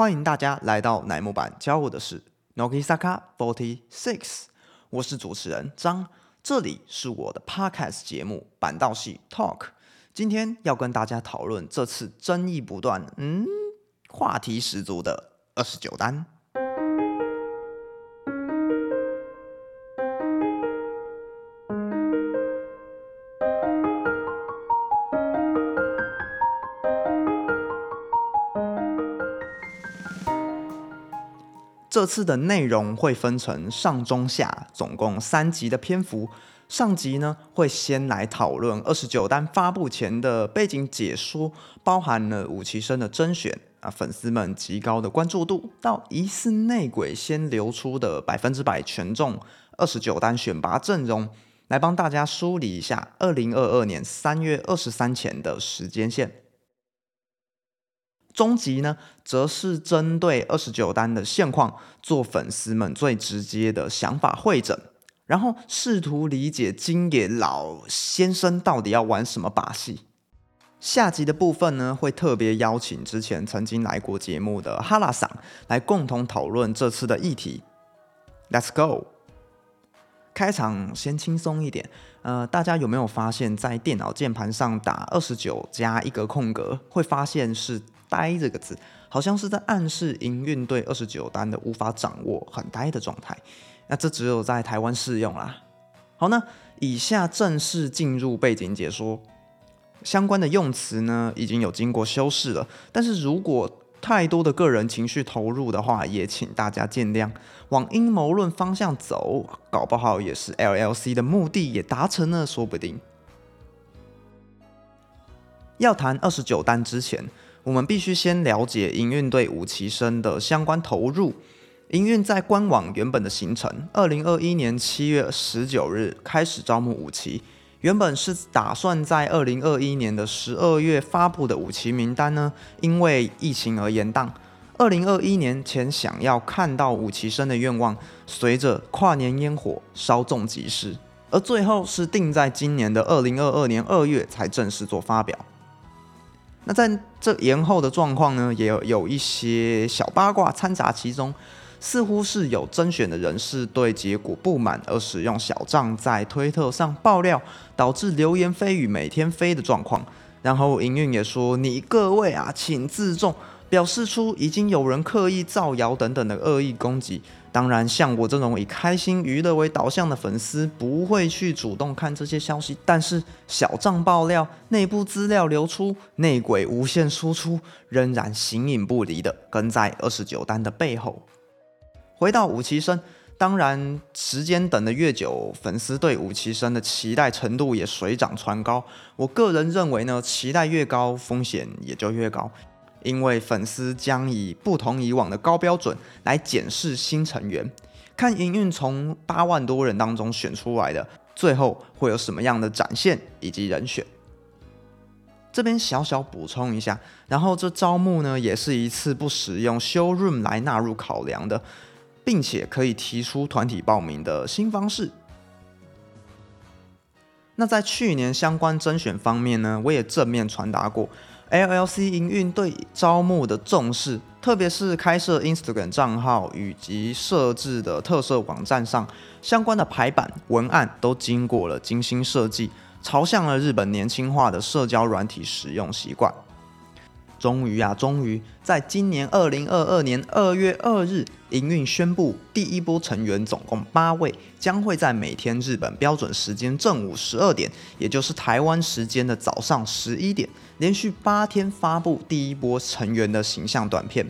欢迎大家来到乃木板教我的事 Nokisaka Forty Six，我是主持人张，这里是我的 Podcast 节目板道系 Talk。今天要跟大家讨论这次争议不断，嗯，话题十足的二十九单。这次的内容会分成上、中、下，总共三集的篇幅。上集呢会先来讨论二十九单发布前的背景解说，包含了武崎生的甄选啊，粉丝们极高的关注度，到疑似内鬼先流出的百分之百全中二十九单选拔阵容，来帮大家梳理一下二零二二年三月二十三前的时间线。终极呢，则是针对二十九单的现况做粉丝们最直接的想法会诊，然后试图理解金野老先生到底要玩什么把戏。下集的部分呢，会特别邀请之前曾经来过节目的哈拉桑来共同讨论这次的议题。Let's go！开场先轻松一点，呃，大家有没有发现，在电脑键盘上打二十九加一个空格，会发现是？呆这个字，好像是在暗示营运对二十九单的无法掌握，很呆的状态。那这只有在台湾适用啦。好，那以下正式进入背景解说，相关的用词呢已经有经过修饰了。但是如果太多的个人情绪投入的话，也请大家见谅。往阴谋论方向走，搞不好也是 LLC 的目的也达成了，说不定。要谈二十九单之前。我们必须先了解营运对武崎生的相关投入。营运在官网原本的行程，二零二一年七月十九日开始招募武崎，原本是打算在二零二一年的十二月发布的武崎名单呢，因为疫情而延宕。二零二一年前想要看到武崎生的愿望，随着跨年烟火稍纵即逝，而最后是定在今年的二零二二年二月才正式做发表。那在这延后的状况呢，也有一些小八卦掺杂其中，似乎是有甄选的人士对结果不满而使用小账在推特上爆料，导致流言蜚语每天飞的状况。然后营运也说：“你各位啊，请自重。”表示出已经有人刻意造谣等等的恶意攻击。当然，像我这种以开心娱乐为导向的粉丝，不会去主动看这些消息。但是小账爆料、内部资料流出、内鬼无限输出，仍然形影不离的跟在二十九单的背后。回到武崎生，当然时间等得越久，粉丝对武崎生的期待程度也水涨船高。我个人认为呢，期待越高，风险也就越高。因为粉丝将以不同以往的高标准来检视新成员，看营运从八万多人当中选出来的，最后会有什么样的展现以及人选。这边小小补充一下，然后这招募呢也是一次不使用 Showroom 来纳入考量的，并且可以提出团体报名的新方式。那在去年相关甄选方面呢，我也正面传达过。LLC 营运对招募的重视，特别是开设 Instagram 账号以及设置的特色网站上，相关的排版文案都经过了精心设计，朝向了日本年轻化的社交软体使用习惯。终于啊，终于在今年二零二二年二月二日，营运宣布第一波成员总共八位，将会在每天日本标准时间正午十二点，也就是台湾时间的早上十一点，连续八天发布第一波成员的形象短片。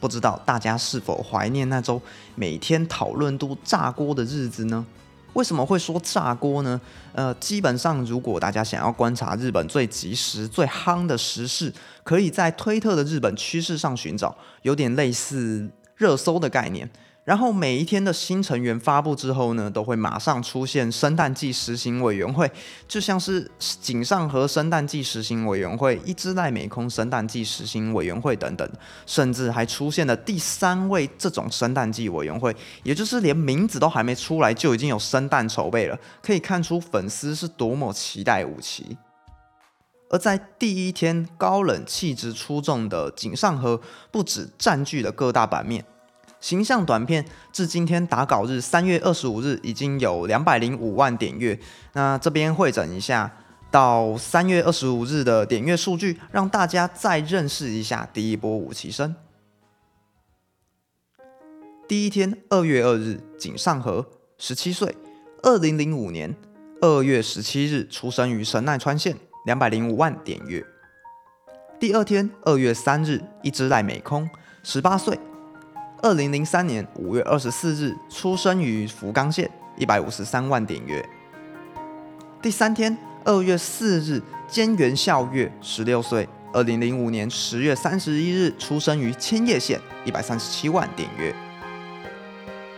不知道大家是否怀念那周每天讨论度炸锅的日子呢？为什么会说炸锅呢？呃，基本上如果大家想要观察日本最及时、最夯的时事，可以在推特的日本趋势上寻找，有点类似热搜的概念。然后每一天的新成员发布之后呢，都会马上出现生诞季实行委员会，就像是井上和生诞季实行委员会、一只赖美空生诞季实行委员会等等，甚至还出现了第三位这种生诞季委员会，也就是连名字都还没出来就已经有生诞筹备了，可以看出粉丝是多么期待武奇。而在第一天，高冷气质出众的井上和不止占据了各大版面，形象短片至今天打稿日三月二十五日已经有两百零五万点阅。那这边会诊一下，到三月二十五日的点阅数据，让大家再认识一下第一波武崎生。第一天，二月二日，井上和十七岁，二零零五年二月十七日出生于神奈川县。两百零五万点阅。第二天，二月三日，一只赖美空，十八岁，二零零三年五月二十四日出生于福冈县，一百五十三万点阅。第三天，二月四日，兼元孝月，十六岁，二零零五年十月三十一日出生于千叶县，一百三十七万点阅。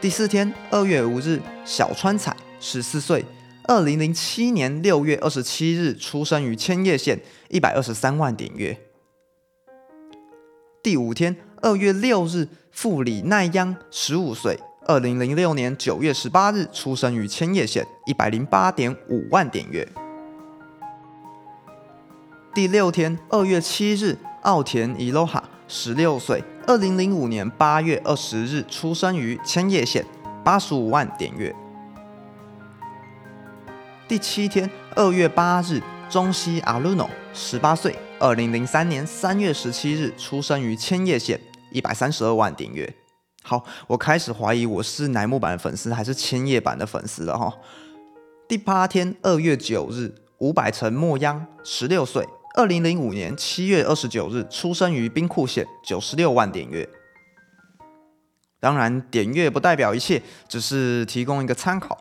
第四天，二月五日，小川彩，十四岁。二零零七年六月二十七日出生于千叶县，一百二十三万点阅。第五天，二月六日，富里奈央，十五岁。二零零六年九月十八日出生于千叶县，一百零八点五万点月。第六天，二月七日，奥田伊罗哈，十六岁。二零零五年八月二十日出生于千叶县，八十五万点月。第七天，二月八日，中西阿鲁诺，十八岁，二零零三年三月十七日出生于千叶县，一百三十二万点阅。好，我开始怀疑我是乃木坂的粉丝还是千叶版的粉丝了哈。第八天，二月九日，五百城墨央，十六岁，二零零五年七月二十九日出生于兵库县，九十六万点阅。当然，点阅不代表一切，只是提供一个参考。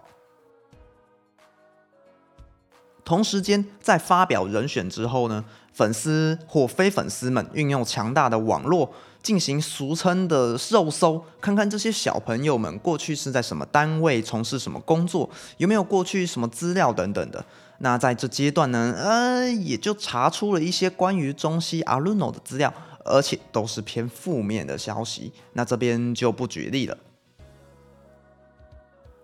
同时间，在发表人选之后呢，粉丝或非粉丝们运用强大的网络进行俗称的肉搜，看看这些小朋友们过去是在什么单位从事什么工作，有没有过去什么资料等等的。那在这阶段呢，呃，也就查出了一些关于中西阿鲁诺的资料，而且都是偏负面的消息。那这边就不举例了。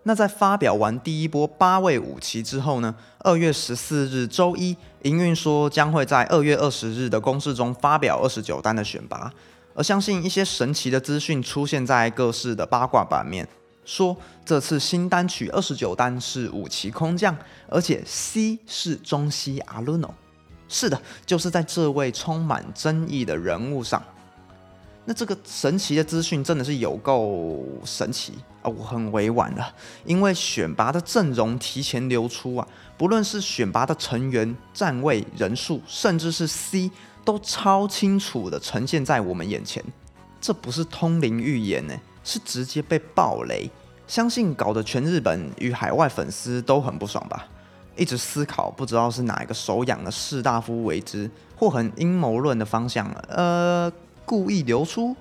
那在发表完第一波八位武器之后呢？二月十四日周一，营运说将会在二月二十日的公示中发表二十九单的选拔，而相信一些神奇的资讯出现在各式的八卦版面，说这次新单曲二十九单是武器空降，而且 C 是中西阿鲁诺。是的，就是在这位充满争议的人物上。那这个神奇的资讯真的是有够神奇啊！我很委婉了，因为选拔的阵容提前流出啊，不论是选拔的成员、站位、人数，甚至是 C，都超清楚的呈现在我们眼前。这不是通灵预言呢，是直接被暴雷。相信搞得全日本与海外粉丝都很不爽吧？一直思考，不知道是哪一个手痒的士大夫为之，或很阴谋论的方向呃。故意流出，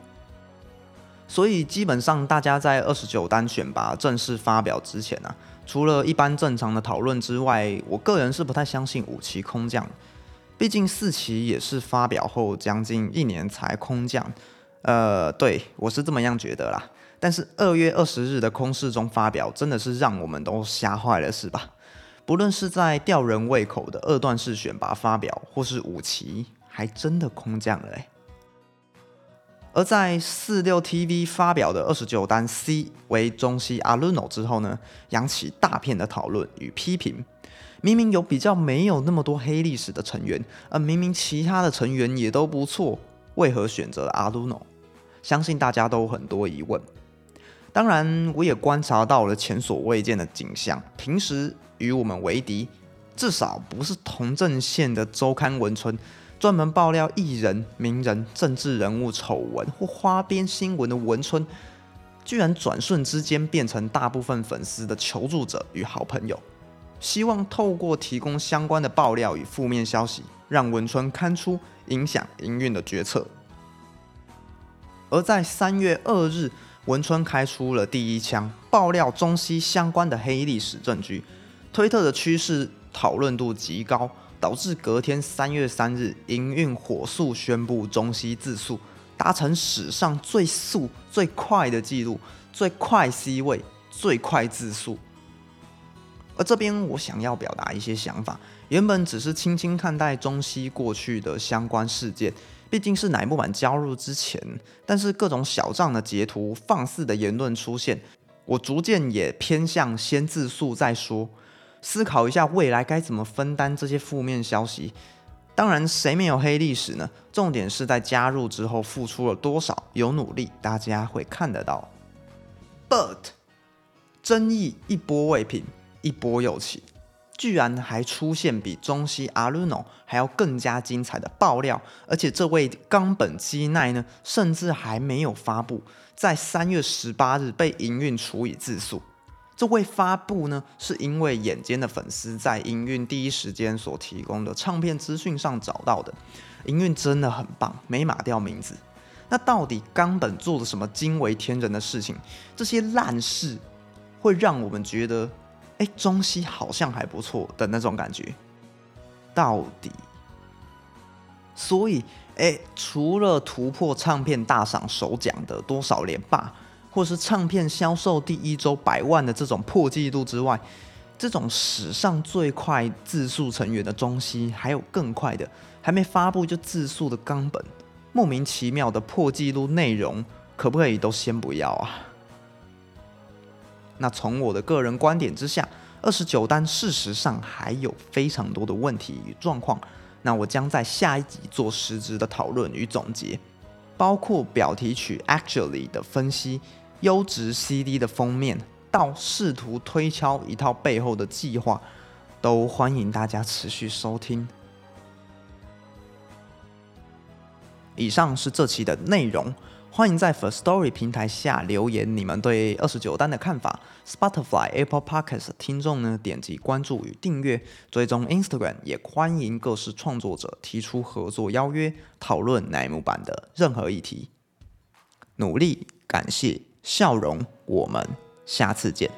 所以基本上大家在二十九单选拔正式发表之前呢，除了一般正常的讨论之外，我个人是不太相信五期空降，毕竟四期也是发表后将近一年才空降，呃，对我是这么样觉得啦。但是二月二十日的空室中发表，真的是让我们都吓坏了，是吧？不论是在吊人胃口的二段式选拔发表，或是五期，还真的空降了嘞。而在四六 TV 发表的二十九单 C 为中西阿鲁诺之后呢，扬起大片的讨论与批评。明明有比较没有那么多黑历史的成员，而明明其他的成员也都不错，为何选择阿鲁诺？相信大家都很多疑问。当然，我也观察到了前所未见的景象。平时与我们为敌，至少不是同阵线的周刊文春。专门爆料艺人、名人、政治人物丑闻或花边新闻的文春，居然转瞬之间变成大部分粉丝的求助者与好朋友，希望透过提供相关的爆料与负面消息，让文春刊出影响营运的决策。而在三月二日，文春开出了第一枪，爆料中西相关的黑历史证据，推特的趋势讨论度极高。导致隔天三月三日，营运火速宣布中西自诉，达成史上最速最快的记录，最快 C 位，最快自诉。而这边我想要表达一些想法，原本只是轻轻看待中西过去的相关事件，毕竟是乃木坂加入之前，但是各种小账的截图、放肆的言论出现，我逐渐也偏向先自诉再说，思考一下未来该怎么分担这些负面消息。当然，谁没有黑历史呢？重点是在加入之后付出了多少，有努力，大家会看得到。But，争议一波未平，一波又起。居然还出现比中西阿鲁诺还要更加精彩的爆料，而且这位冈本基奈呢，甚至还没有发布，在三月十八日被营运处以自诉。这位发布呢，是因为眼尖的粉丝在营运第一时间所提供的唱片资讯上找到的。营运真的很棒，没码掉名字。那到底冈本做了什么惊为天人的事情？这些烂事会让我们觉得。哎，中西好像还不错的那种感觉，到底？所以，哎，除了突破唱片大赏首奖的多少连霸，或是唱片销售第一周百万的这种破纪录之外，这种史上最快自述成员的中西，还有更快的，还没发布就自述的冈本，莫名其妙的破纪录内容，可不可以都先不要啊？那从我的个人观点之下，二十九单事实上还有非常多的问题与状况。那我将在下一集做实质的讨论与总结，包括表题曲 Actually 的分析、优质 CD 的封面，到试图推敲一套背后的计划，都欢迎大家持续收听。以上是这期的内容。欢迎在 First Story 平台下留言，你们对二十九单的看法。Spotify、Apple Podcasts 听众呢，点击关注与订阅，追踪 Instagram，也欢迎各式创作者提出合作邀约，讨论乃木版的任何议题。努力，感谢，笑容，我们下次见。